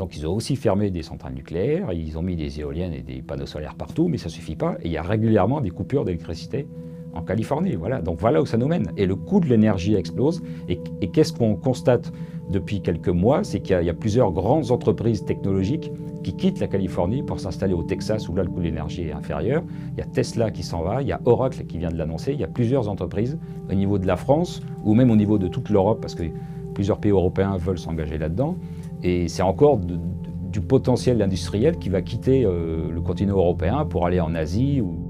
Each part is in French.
Donc ils ont aussi fermé des centrales nucléaires, ils ont mis des éoliennes et des panneaux solaires partout, mais ça ne suffit pas. Et il y a régulièrement des coupures d'électricité en Californie. Voilà. Donc voilà où ça nous mène. Et le coût de l'énergie explose. Et, qu'est-ce qu'on constate depuis quelques mois? C'est qu'il y, a plusieurs grandes entreprises technologiques qui quittent la Californie pour s'installer au Texas où là le coût de l'énergie est inférieur. Il y a Tesla qui s'en va, il y a Oracle qui vient de l'annoncer. Il y a plusieurs entreprises au niveau de la France ou même au niveau de toute l'Europe parce que plusieurs pays européens veulent s'engager là-dedans. Et c'est encore du potentiel industriel qui va quitter euh, le continent européen pour aller en Asie ou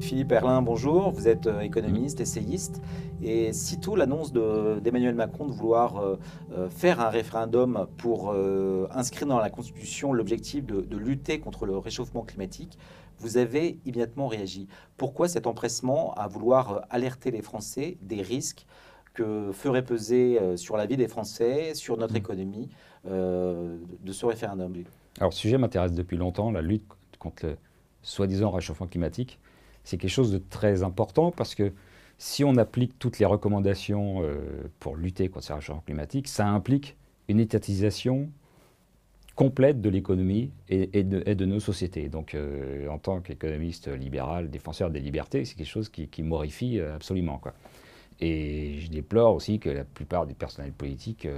Philippe Erlin, bonjour. Vous êtes euh, économiste, essayiste. Et sitôt l'annonce d'Emmanuel Macron de vouloir euh, faire un référendum pour inscrire dans la Constitution l'objectif de, lutter contre le réchauffement climatique, vous avez immédiatement réagi. Pourquoi cet empressement à vouloir alerter les Français des risques que ferait peser sur la vie des Français, sur notre mmh. économie, de ce référendum Alors, ce sujet m'intéresse depuis longtemps, la lutte contre le soi-disant réchauffement climatique c'est quelque chose de très important parce que si on applique toutes les recommandations euh, pour lutter contre le changement climatique, ça implique une étatisation complète de l'économie et, de, nos sociétés. Donc, euh, en tant qu'économiste libéral, défenseur des libertés, c'est quelque chose qui, qui m'horrifie euh, absolument. Quoi. Et je déplore aussi que la plupart des personnels politiques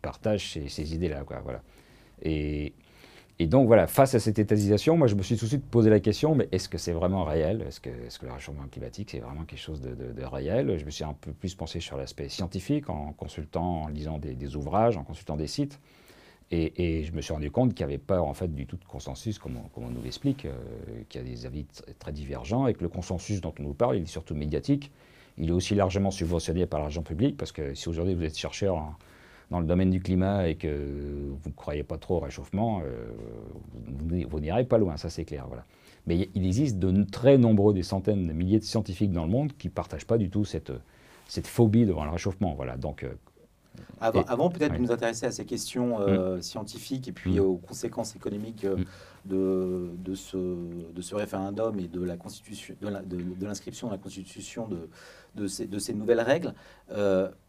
partagent ces, idées-là. Voilà. Et et donc voilà, face à cette étatisation, moi je me suis tout de suite posé la question, mais est-ce que c'est vraiment réel? Est-ce que, le réchauffement climatique c'est vraiment quelque chose de, réel? Je me suis un peu plus pensé sur l'aspect scientifique en consultant, en lisant des, ouvrages, en consultant des sites. Et, je me suis rendu compte qu'il n'y avait pas en fait du tout de consensus, comme on, nous l'explique, euh, qu'il y a des avis très divergents et que le consensus dont on nous parle, il est surtout médiatique. Il est aussi largement subventionné par l'argent public parce que si aujourd'hui vous êtes chercheur dans le domaine du climat et que vous ne croyez pas trop au réchauffement, euh, vous, n'irez pas loin, ça c'est clair. Voilà. Mais il existe de très nombreux, des centaines de milliers de scientifiques dans le monde qui ne partagent pas du tout cette, cette phobie devant le réchauffement. Voilà. Donc, euh, avant, peut-être de nous intéresser à ces questions euh, mm. scientifiques et puis mm. aux conséquences économiques mm. de, de, ce, de ce référendum et de la constitution, de l'inscription dans la constitution de, de, ces, de ces nouvelles règles,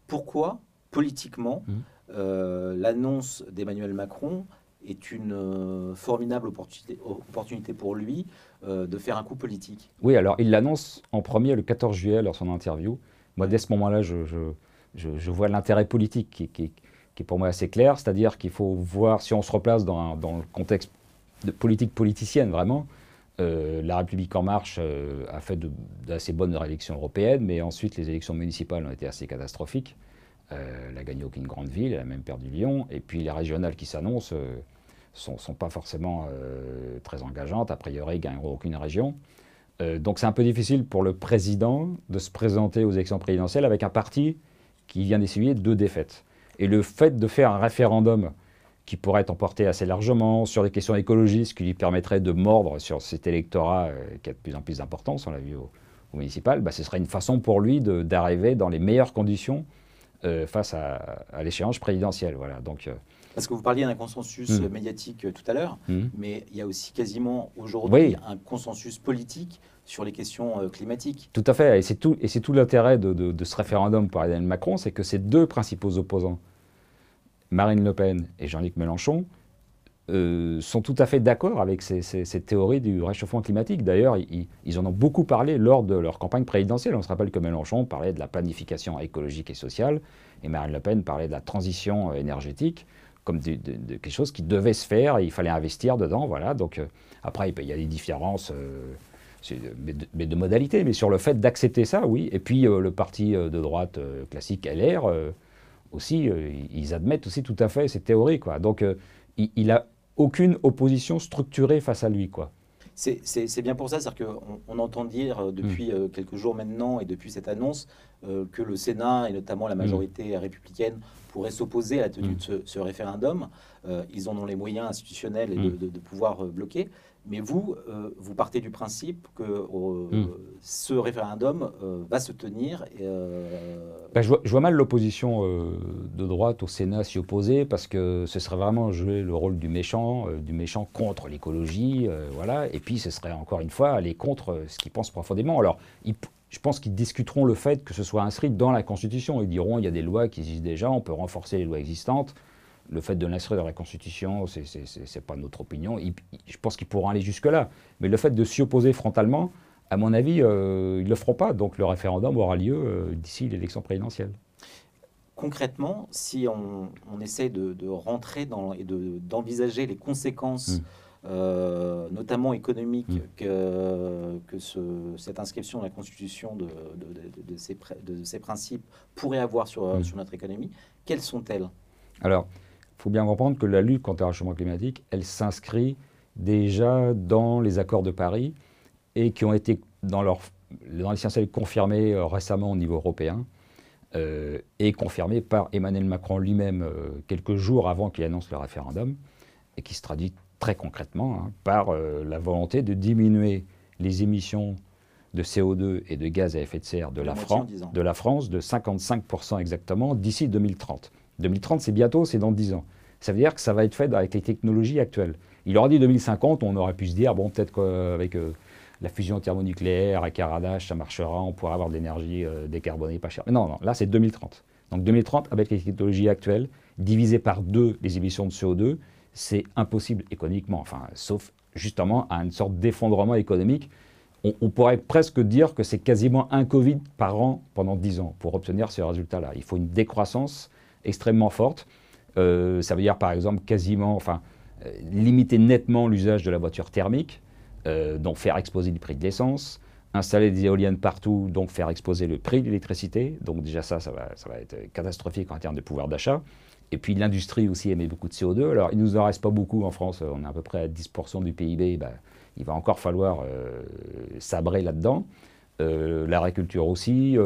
pourquoi politiquement, mmh. euh, l'annonce d'Emmanuel Macron est une euh, formidable opportunité, opportunité, pour lui euh, de faire un coup politique? Oui, alors il l'annonce en premier le 14 juillet lors de son interview. Moi, dès ce moment-là, je, je, vois l'intérêt politique qui, est pour moi assez clair, c'est-à-dire qu'il faut voir si on se replace dans, le contexte de politique politicienne vraiment. la République en marche a fait d'assez bonnes élections européennes, mais ensuite les élections municipales ont été assez catastrophiques. Euh, elle n'a gagné aucune grande ville, elle a même perdu Lyon. Et puis les régionales qui s'annoncent ne euh, sont, pas forcément euh, très engageantes. A priori, ils ne gagneront aucune région. donc c'est un peu difficile pour le président de se présenter aux élections présidentielles avec un parti qui vient d'essuyer deux défaites. Et le fait de faire un référendum qui pourrait être emporté assez largement sur des questions écologistes qui lui permettraient de mordre sur cet électorat qui a de plus en plus d'importance, on l'a vu au, municipal, bah, ce serait une façon pour lui d'arriver dans les meilleures conditions euh, face à, l'échéance présidentielle. Voilà, donc, euh, Parce que vous parliez d'un consensus hmm. médiatique euh, tout à l'heure, hmm. mais il y a aussi quasiment aujourd'hui un consensus politique sur les questions climatiques. Tout à fait, et c'est tout, tout l'intérêt de, ce référendum pour Emmanuel Macron, c'est que ces deux principaux opposants, Marine Le Pen et Jean-Luc Mélenchon, euh, sont tout à fait d'accord avec ces, théories du réchauffement climatique. D'ailleurs, ils, en ont beaucoup parlé lors de leur campagne présidentielle. On se rappelle que Mélenchon parlait de la planification écologique et sociale, et Marine Le Pen parlait de la transition euh, énergétique comme de, quelque chose qui devait se faire et il fallait investir dedans. Voilà. Donc, euh, après, il y a des différences. Mais, de, modalités, mais sur le fait d'accepter ça, oui. Et puis le parti de droite classique LR aussi, ils admettent aussi tout à fait ces théories. Quoi. Donc il, il, a aucune opposition structurée face à lui. quoi. C'est bien pour ça, c'est-à-dire qu'on on entend dire euh, depuis mm. euh, quelques jours maintenant et depuis cette annonce euh, que le Sénat et notamment la majorité mm. républicaine pourraient s'opposer à la tenue de ce, référendum. ils en ont les moyens institutionnels et de, pouvoir bloquer. Mais vous, euh, vous partez du principe que euh, hmm. ce référendum euh, va se tenir. Et, ben, je, vois, mal l'opposition de droite au Sénat s'y opposer parce que ce serait vraiment jouer le rôle du méchant, du méchant contre l'écologie, voilà. Et puis ce serait encore une fois aller contre ce qu'ils pensent profondément. Alors, je pense qu'ils discuteront le fait que ce soit inscrit dans la Constitution. Ils diront il y a des lois qui existent déjà, on peut renforcer les lois existantes. Le fait de l'inscrire dans la Constitution, ce n'est pas notre opinion. je pense qu'ils pourront aller jusque-là. Mais le fait de s'y opposer frontalement, à mon avis, euh, ils ne le feront pas. Donc le référendum aura lieu euh, d'ici l'élection présidentielle. Concrètement, si on, essaie de, rentrer dans, et d'envisager les conséquences mmh. Euh, notamment économique, mm. que, que cette inscription dans la Constitution de, de, ces, principes pourrait avoir sur, mm. sur notre économie, quelles sont-elles? Alors, faut bien comprendre que la lutte contre le réchauffement climatique, elle s'inscrit déjà dans les accords de Paris et qui ont été dans leur dans l'essentiel confirmés euh, récemment au niveau européen euh, et confirmés par Emmanuel Macron lui-même quelques jours avant qu'il annonce le référendum et qui se traduit très concrètement hein, par euh, la volonté de diminuer les émissions de CO2 et de gaz à effet de serre de, la, de la France de 55% exactement d'ici 2030. 2030, c'est bientôt, c'est dans 10 ans. Ça veut dire que ça va être fait avec les technologies actuelles. Il aurait dit 2050, on aurait pu se dire, bon, peut-être qu'avec euh, la fusion thermonucléaire à Caradage, ça marchera, on pourra avoir de l'énergie euh, décarbonée pas chère. Mais non, non, là, c'est 2030. Donc 2030, avec les technologies actuelles, divisé par deux les émissions de CO2, c'est impossible économiquement, enfin, sauf justement à une sorte d'effondrement économique. On, pourrait presque dire que c'est quasiment un Covid par an pendant 10 ans pour obtenir ce résultat-là. Il faut une décroissance extrêmement forte. Euh, ça veut dire par exemple quasiment, enfin, euh, limiter nettement l'usage de la voiture thermique, euh, donc faire exploser le prix de l'essence, installer des éoliennes partout, donc faire exploser le prix de l'électricité. Donc déjà ça, ça va, ça va être catastrophique en termes de pouvoir d'achat. Et puis l'industrie aussi émet beaucoup de CO2. Alors il ne nous en reste pas beaucoup en France, on est à peu près à 10% du PIB. Ben, il va encore falloir sabrer là-dedans. L'agriculture aussi,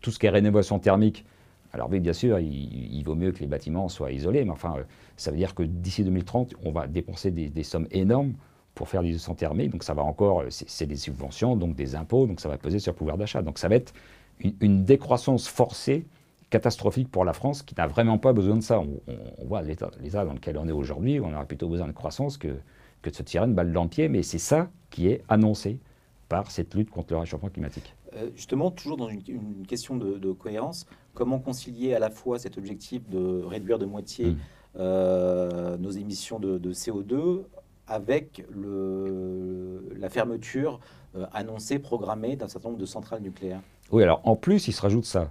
tout ce qui est rénovation thermique. Alors oui, bien sûr, il, vaut mieux que les bâtiments soient isolés, mais enfin, ça veut dire que d'ici 2030, on va dépenser des, sommes énormes pour faire l'isolation thermique. Donc ça va encore, c'est des subventions, donc des impôts, donc ça va peser sur le pouvoir d'achat. Donc ça va être une décroissance forcée catastrophique pour la France qui n'a vraiment pas besoin de ça. On, voit l'état dans lequel on est aujourd'hui, on aurait plutôt besoin de croissance que, que de se tirer une balle dans le pied, mais c'est ça qui est annoncé par cette lutte contre le réchauffement climatique. Euh, justement, toujours dans une, question de, cohérence, comment concilier à la fois cet objectif de réduire de moitié mmh. euh, nos émissions de, CO2 avec le, la fermeture euh, annoncée, programmée d'un certain nombre de centrales nucléaires? Oui, alors en plus, il se rajoute ça.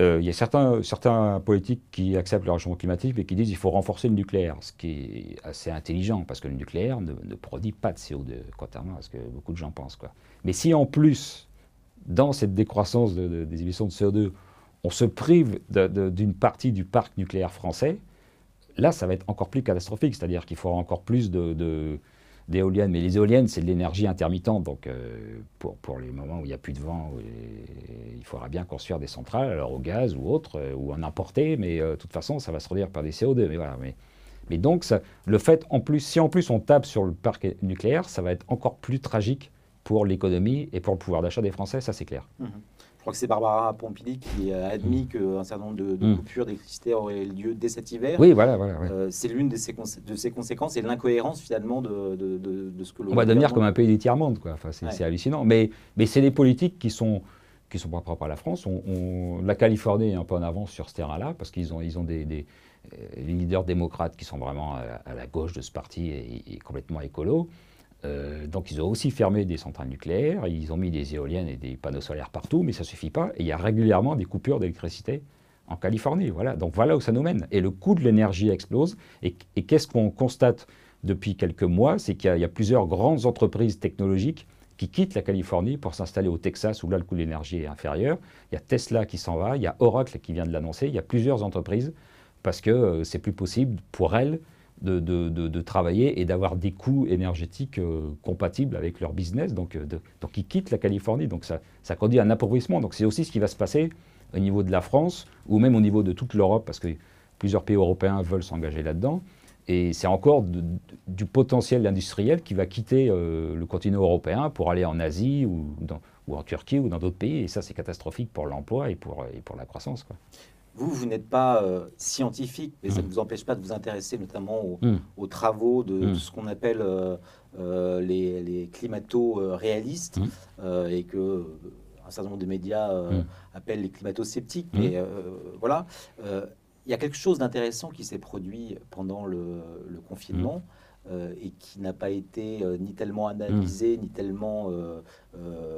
Euh, il y a certains, certains politiques qui acceptent le réchauffement climatique, mais qui disent qu'il faut renforcer le nucléaire, ce qui est assez intelligent, parce que le nucléaire ne, produit pas de CO2, contrairement à ce que beaucoup de gens pensent. Quoi. Mais si en plus, dans cette décroissance des émissions de CO2, on se prive d'une partie du parc nucléaire français, là, ça va être encore plus catastrophique, c'est-à-dire qu'il faudra encore plus d'éoliennes. Mais les éoliennes, c'est de l'énergie intermittente. Donc, euh, pour, les moments où il n'y a plus de vent, il faudra bien construire des centrales, alors au gaz ou autre, euh, ou en importer. Mais euh, de toute façon, ça va se réduire par des CO2. Mais voilà. Mais, donc, le fait, en plus, si en plus on tape sur le parc nucléaire, ça va être encore plus tragique pour l'économie et pour le pouvoir d'achat des Français, ça c'est clair. Mmh crois que c'est Barbara Pompili qui a admis mm. qu'un certain nombre de, mm. coupures d'électricité auraient lieu dès cet hiver. Oui, voilà, voilà. Euh, c'est l'une de ces conséquences et l'incohérence finalement de, de, ce que l'on. On va devenir comme un pays des tiers-monde, quoi. Enfin, c'est hallucinant. Mais, mais c'est des politiques qui sont qui sont pas propres à la France. On, la Californie est un peu en avance sur ce terrain-là parce qu'ils ont, ils ont des, des, euh, leaders démocrates qui sont vraiment à, la gauche de ce parti et, et complètement écolo. Euh, donc ils ont aussi fermé des centrales nucléaires, ils ont mis des éoliennes et des panneaux solaires partout, mais ça ne suffit pas. Et il y a régulièrement des coupures d'électricité en Californie. Voilà. Donc voilà où ça nous mène. Et le coût de l'énergie explose. Et, qu'est-ce qu'on constate depuis quelques mois? C'est qu'il y, a plusieurs grandes entreprises technologiques qui quittent la Californie pour s'installer au Texas où là le coût de l'énergie est inférieur. Il y a Tesla qui s'en va, il y a Oracle qui vient de l'annoncer, il y a plusieurs entreprises parce que euh, c'est plus possible pour elles de, travailler et d'avoir des coûts énergétiques euh, compatibles avec leur business. Donc, euh, donc ils quittent la Californie. Donc ça, ça conduit à un appauvrissement. Donc c'est aussi ce qui va se passer au niveau de la France ou même au niveau de toute l'Europe parce que plusieurs pays européens veulent s'engager là-dedans. Et c'est encore du potentiel industriel qui va quitter euh, le continent européen pour aller en Asie ou, en Turquie ou dans d'autres pays. Et ça, c'est catastrophique pour l'emploi et pour, la croissance. Vous, vous n'êtes pas scientifique, mais ça ne vous empêche pas de vous intéresser notamment aux, travaux de, ce qu'on appelle les, climato-réalistes et que un certain nombre de médias appellent les climato-sceptiques. Mais voilà, il y a quelque chose d'intéressant qui s'est produit pendant le, confinement. Euh, et qui n'a pas été euh, ni tellement analysé, mm. ni tellement euh,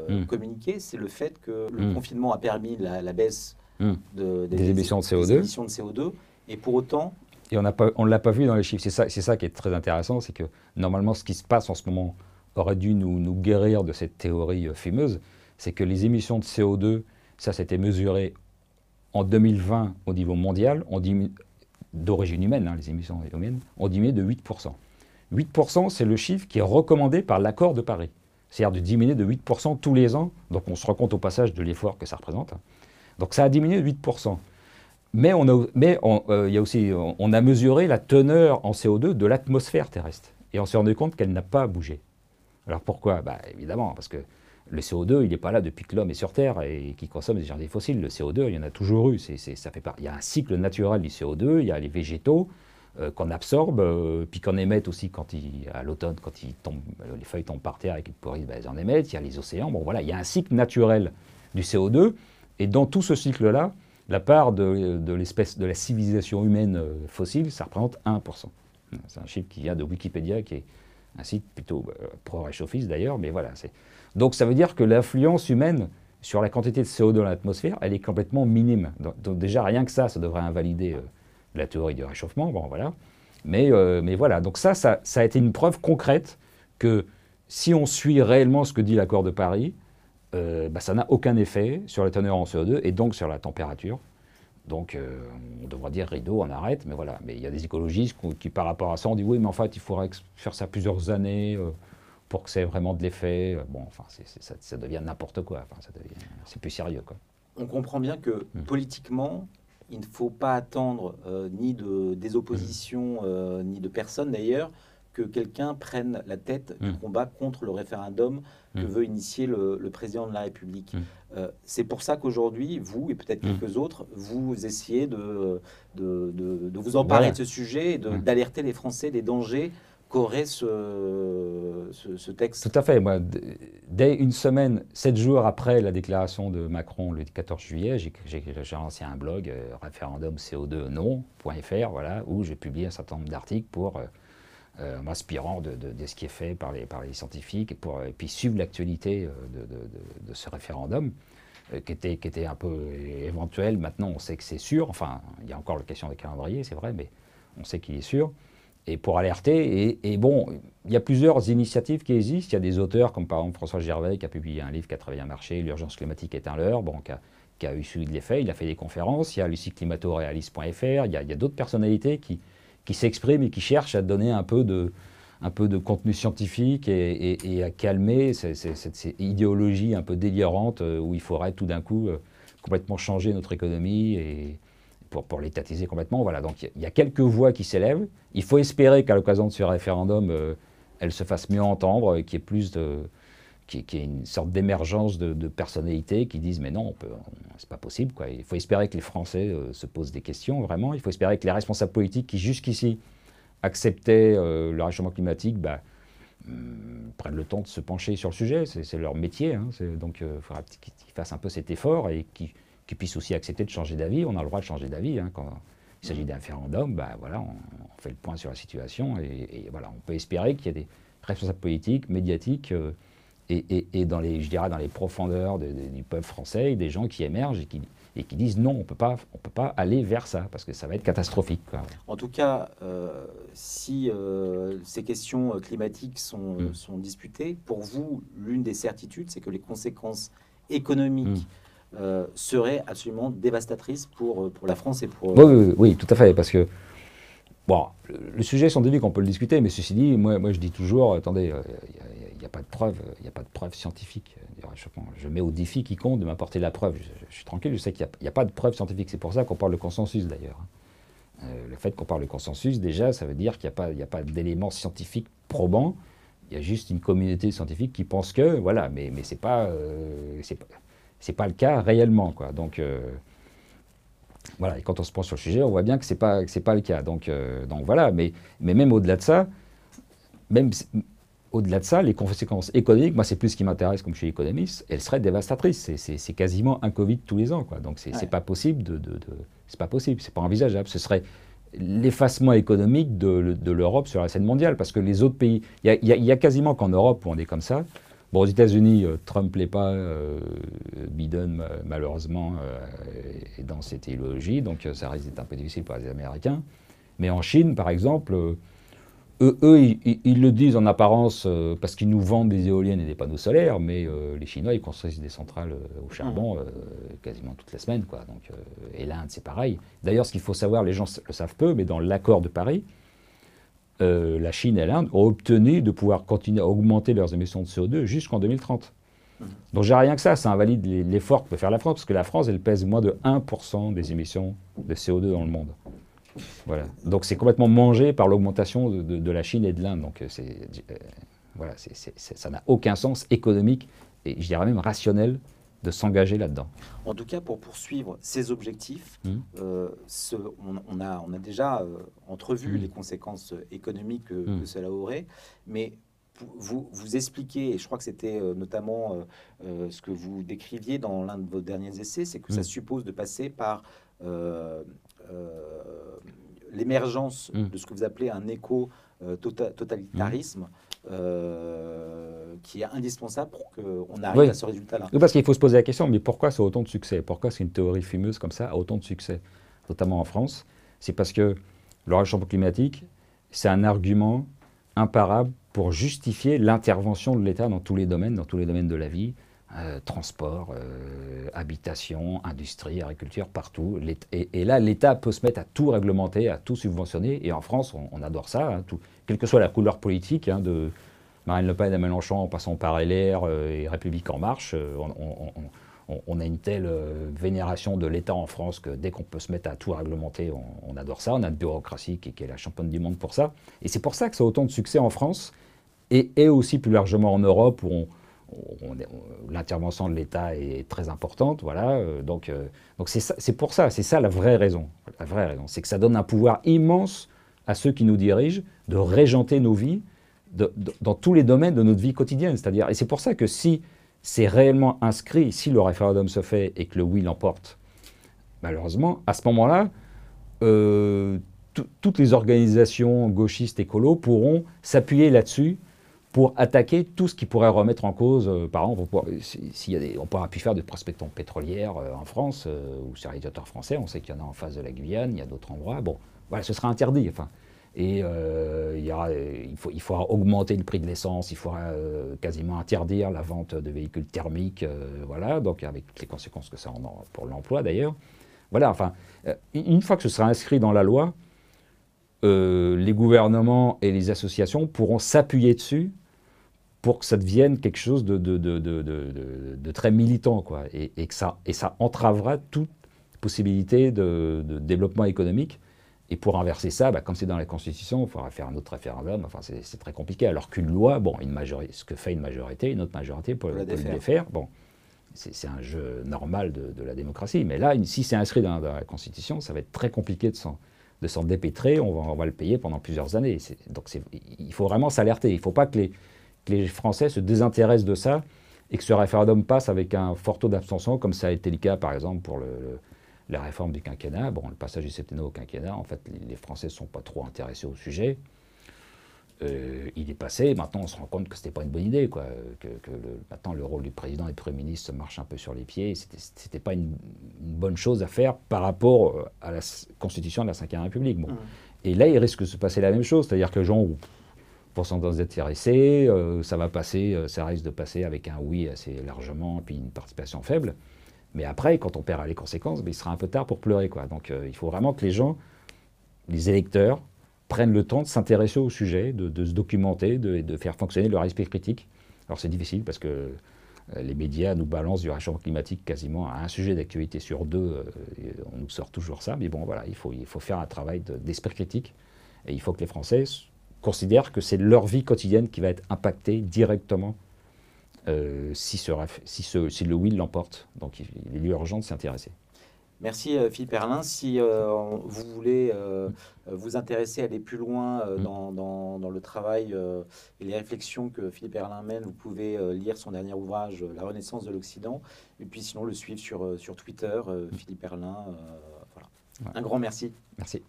mm. communiqué, c'est le fait que le mm. confinement a permis la, baisse de, des, émissions de CO2. émissions de CO2 et pour autant... Et on ne l'a pas vu dans les chiffres. C'est ça, ça qui est très intéressant, c'est que normalement ce qui se passe en ce moment aurait dû nous, nous guérir de cette théorie fumeuse, c'est que les émissions de CO2, ça s'était mesuré en 2020 au niveau mondial, d'origine humaine, hein, les émissions humaines, ont diminué de 8%. 8%, c'est le chiffre qui est recommandé par l'accord de Paris. C'est-à-dire de diminuer de 8% tous les ans. Donc on se rend compte au passage de l'effort que ça représente. Donc ça a diminué de 8%. Mais, on a, mais on, euh, y a aussi, on a mesuré la teneur en CO2 de l'atmosphère terrestre. Et on s'est rendu compte qu'elle n'a pas bougé. Alors pourquoi? Bah, Évidemment, parce que le CO2, il n'est pas là depuis que l'homme est sur Terre et qu'il consomme des jardins fossiles. Le CO2, il y en a toujours eu. ça fait Il y a un cycle naturel du CO2, il y a les végétaux, euh, qu'on absorbe, euh, puis qu'on émette aussi quand il, à l'automne, quand il tombe, les feuilles tombent par terre et qu'ils pourrissent, ben, ils en émettent. Il y a les océans. Bon, voilà, il y a un cycle naturel du CO2. Et dans tout ce cycle-là, la part de, l'espèce, de la civilisation humaine fossile, ça représente 1%. C'est un chiffre qui vient de Wikipédia, qui est un site plutôt pro-réchauffiste d'ailleurs, mais voilà. Donc ça veut dire que l'influence humaine sur la quantité de CO2 dans l'atmosphère, elle est complètement minime. Donc, déjà, rien que ça, ça devrait invalider la théorie du réchauffement, bon voilà. Mais, euh, mais voilà, donc ça, ça, a été une preuve concrète que si on suit réellement ce que dit l'accord de Paris, euh, bah, ça n'a aucun effet sur la teneur en CO2 et donc sur la température. Donc euh, on devrait dire rideau, on arrête, mais voilà. Mais il y a des écologistes qui, par rapport à ça, ont dit oui, mais en fait, il faudrait faire ça plusieurs années pour que ça ait vraiment de l'effet. Bon, enfin, ça, devient n'importe quoi. Enfin, c'est plus sérieux, quoi. On comprend bien que hmm. politiquement, il ne faut pas attendre euh, ni de, des oppositions, euh, ni de personnes d'ailleurs, que quelqu'un prenne la tête du mm. combat contre le référendum que mm. veut initier le, président de la République. Mm. Euh, c'est pour ça qu'aujourd'hui, vous et peut-être quelques autres, vous essayez de, de, de, vous emparer de ce sujet et d'alerter les Français des dangers qu'aurait ce, ce, texte Tout à fait. Moi, dès une semaine, sept jours après la déclaration de Macron le 14 juillet, j'ai lancé un blog, euh, référendum CO2 non.fr, voilà, où j'ai publié un certain nombre d'articles pour euh, euh, m'inspirant de, ce qui est fait par les, scientifiques et, puis suivre l'actualité de, ce référendum. Qui était, qui était un peu éventuel. Maintenant, on sait que c'est sûr. Enfin, il y a encore la question des calendriers, c'est vrai, mais on sait qu'il est sûr et pour alerter. Et, bon, il y a plusieurs initiatives qui existent. Il y a des auteurs comme par exemple François Gervais qui a publié un livre qui a très bien marché, L'urgence climatique est un leurre, bon, qui, a, eu suivi de l'effet. Il a fait des conférences. Il y a lucie-climato-réaliste.fr. Il, y a, d'autres personnalités qui, qui s'expriment et qui cherchent à donner un peu de, un peu de contenu scientifique et, à calmer cette, idéologie un peu délirante euh, où il faudrait tout d'un coup euh, complètement changer notre économie et, pour, pour l'étatiser complètement. Voilà, donc il y, a quelques voix qui s'élèvent. Il faut espérer qu'à l'occasion de ce référendum, euh, elles se fassent mieux entendre, et qu'il y ait plus de, qui, qui une sorte d'émergence de, personnalités qui disent mais non, c'est pas possible. Il faut espérer que les Français euh, se posent des questions vraiment. Il faut espérer que les responsables politiques qui jusqu'ici acceptaient euh, le réchauffement climatique, bah, hmm, prennent le temps de se pencher sur le sujet. C'est, leur métier. Hein. donc il faudra qu'ils fassent un peu cet effort et qu'ils qui puissent aussi accepter de changer d'avis. On a le droit de changer d'avis. Hein, quand il s'agit d'un référendum, bah, voilà, on, fait le point sur la situation et, voilà, on peut espérer qu'il y ait des responsables politiques, médiatiques euh, et, dans les, je dirais, dans les profondeurs du peuple français, des gens qui émergent et qui, et qui disent non, on peut pas, on peut pas aller vers ça parce que ça va être catastrophique. En tout cas, euh, si euh, ces questions climatiques sont, mm. sont, disputées, pour vous, l'une des certitudes, c'est que les conséquences économiques mm. Euh, serait absolument dévastatrice pour, euh, pour la France et pour... Oui, oui, tout à fait, parce que, bon, le, sujet scientifique, on peut le discuter, mais ceci dit, moi, moi je dis toujours, attendez, il euh, pas de preuve, il a pas de preuve scientifique. Je, mets au défi quiconque de m'apporter la preuve. Je, suis tranquille, je sais qu'il n'y a, pas de preuve scientifique. C'est pour ça qu'on parle de consensus, d'ailleurs. le fait qu'on parle de consensus, déjà, ça veut dire qu'il n'y a pas, pas d'éléments scientifiques probants. Il y a juste une communauté scientifique qui pense que, voilà, mais, mais pas, c'est pas c'est pas le cas réellement. Quoi. Donc, euh, Voilà, et quand on se prend sur le sujet, on voit bien que ce n'est pas, le cas. Donc, donc voilà, mais, mais même au-delà de ça, même au-delà de ça, les conséquences économiques, moi c'est plus ce qui m'intéresse comme je suis économiste, elles seraient dévastatrices. C'est quasiment un Covid tous les ans. Quoi. Donc c'est n'est pas possible, de, de, c'est pas possible, c'est pas envisageable. Ce serait l'effacement économique de, de l'Europe sur la scène mondiale, parce que les autres pays, il y, a quasiment qu'en Europe où on est comme ça. Bon, aux États-Unis, euh, Trump l'est pas, euh, Biden malheureusement euh, est dans cette idéologie, donc ça risque d'être un peu difficile pour les Américains. Mais en Chine, par exemple, eux, ils, le disent en apparence euh, parce qu'ils nous vendent des éoliennes et des panneaux solaires, mais euh, les Chinois, ils construisent des centrales euh, au charbon mmh. quasiment toutes les semaines. Quoi. Donc, et l'Inde, c'est pareil. D'ailleurs, ce qu'il faut savoir, les gens le savent peu, mais dans l'accord de Paris, la Chine et l'Inde ont obtenu de pouvoir continuer à augmenter leurs émissions de CO2 jusqu'en 2030. Mmh. Donc j'ai rien que ça, ça invalide l'effort que peut faire la France, parce que la France, elle pèse moins de 1% des émissions de CO2 dans le monde. Voilà. Donc c'est complètement mangé par l'augmentation de, la Chine et de l'Inde. Donc euh, c'est, euh, voilà, ça n'a aucun sens économique et je dirais même rationnel de s'engager là-dedans. En tout cas, pour poursuivre ces objectifs, mmh. euh, on, a, on a déjà entrevu mmh. les conséquences économiques mmh. que cela aurait, mais vous, vous expliquez, et je crois que c'était notamment ce que vous décriviez dans l'un de vos derniers essais, c'est que ça suppose de passer par l'émergence mm. de ce que vous appelez un éco-totalitarisme. Euh, qui est indispensable pour qu'on arrive à ce résultat-là. parce qu'il faut se poser la question, mais pourquoi c'est autant de succès? Pourquoi c'est une théorie fumeuse comme ça a autant de succès, notamment en France? C'est parce que le réchauffement climatique, c'est un argument imparable pour justifier l'intervention de l'État dans tous les domaines, dans tous les domaines de la vie, euh, transport, euh, habitation, industrie, agriculture, partout. Et, là, l'État peut se mettre à tout réglementer, à tout subventionner. Et en France, on, adore ça, hein, quelle que soit la couleur politique, hein, de Marine Le Pen à Mélenchon en passant par LR euh, et République En Marche, on, a une telle vénération de l'État en France que dès qu'on peut se mettre à tout réglementer, on, adore ça. On a une bureaucratie qui, qui, est la championne du monde pour ça. Et c'est pour ça que ça a autant de succès en France et, et aussi plus largement en Europe où on l'intervention de l'État est très importante, voilà. Euh, donc, euh, donc c'est pour ça, c'est ça la vraie raison. La vraie raison, c'est que ça donne un pouvoir immense à ceux qui nous dirigent de régenter nos vies dans tous les domaines de notre vie quotidienne. C'est-à-dire, et c'est pour ça que si c'est réellement inscrit, si le référendum se fait et que le oui l'emporte, malheureusement, à ce moment-là, euh, toutes les organisations gauchistes écolos pourront s'appuyer là-dessus pour attaquer tout ce qui pourrait remettre en cause, euh, par exemple, s'il y a des, on pourra plus faire de prospections pétrolières euh, en France euh, ou territoires français, on sait qu'il y en a en face de la Guyane, il y a d'autres endroits, bon, voilà, ce sera interdit, enfin. Et aura, il, faut, il faudra augmenter le prix de l'essence, il faudra quasiment interdire la vente de véhicules thermiques, voilà, donc avec toutes les conséquences que ça a pour l'emploi d'ailleurs. Voilà, enfin, une fois que ce sera inscrit dans la loi, les gouvernements et les associations pourront s'appuyer dessus pour que ça devienne quelque chose de, de, de, de très militant, quoi, et, et, que ça, et ça entravera toute possibilité de, développement économique. Et pour inverser ça, bah, comme c'est dans la Constitution, il faudra faire un autre référendum. Enfin, c'est très compliqué. Alors qu'une loi, bon, une majorité, ce que fait une majorité, une autre majorité peut, le défaire. Bon, c'est un jeu normal de, la démocratie. Mais là, si c'est inscrit dans, la Constitution, ça va être très compliqué de s'en dépêtrer. On va, on va, le payer pendant plusieurs années. Donc, il faut vraiment s'alerter. Il ne faut pas que les que les Français se désintéressent de ça et que ce référendum passe avec un fort taux d'abstention, comme ça a été le cas par exemple pour la réforme du quinquennat. Bon, le passage du septennat au quinquennat, en fait, les Français ne sont pas trop intéressés au sujet. Euh, il est passé, maintenant on se rend compte que ce n'était pas une bonne idée, quoi, que, maintenant le rôle du président et du Premier ministre marche un peu sur les pieds, ce n'était pas une, bonne chose à faire par rapport euh, à la constitution de la Ve République. Bon. Mmh. Et là, il risque de se passer la même chose, c'est-à-dire que les gens, pourcentage d'intéressés, euh, ça va passer, euh, ça risque de passer avec un oui assez largement, puis une participation faible. Mais après, quand on paiera les conséquences, ben, il sera un peu tard pour pleurer. Quoi. Donc il faut vraiment que les gens, les électeurs, prennent le temps de s'intéresser au sujet, de, se documenter, de, faire fonctionner leur esprit critique. Alors c'est difficile parce que les médias nous balancent du réchauffement climatique quasiment à un sujet d'actualité sur deux. on nous sort toujours ça. Mais bon, voilà, il faut, il faut faire un travail d'esprit critique. Et il faut que les Français considèrent que c'est leur vie quotidienne qui va être impactée directement euh, si, si, le oui l'emporte. Donc il est urgent de s'y intéresser. Merci Philippe Erlin. Si vous voulez vous intéresser, aller plus loin mm. dans, dans, le travail et les réflexions que Philippe Erlin mène, vous pouvez lire son dernier ouvrage, La Renaissance de l'Occident, et puis sinon le suivre sur, sur Twitter. Philippe Erlin. voilà. Un grand merci. Merci.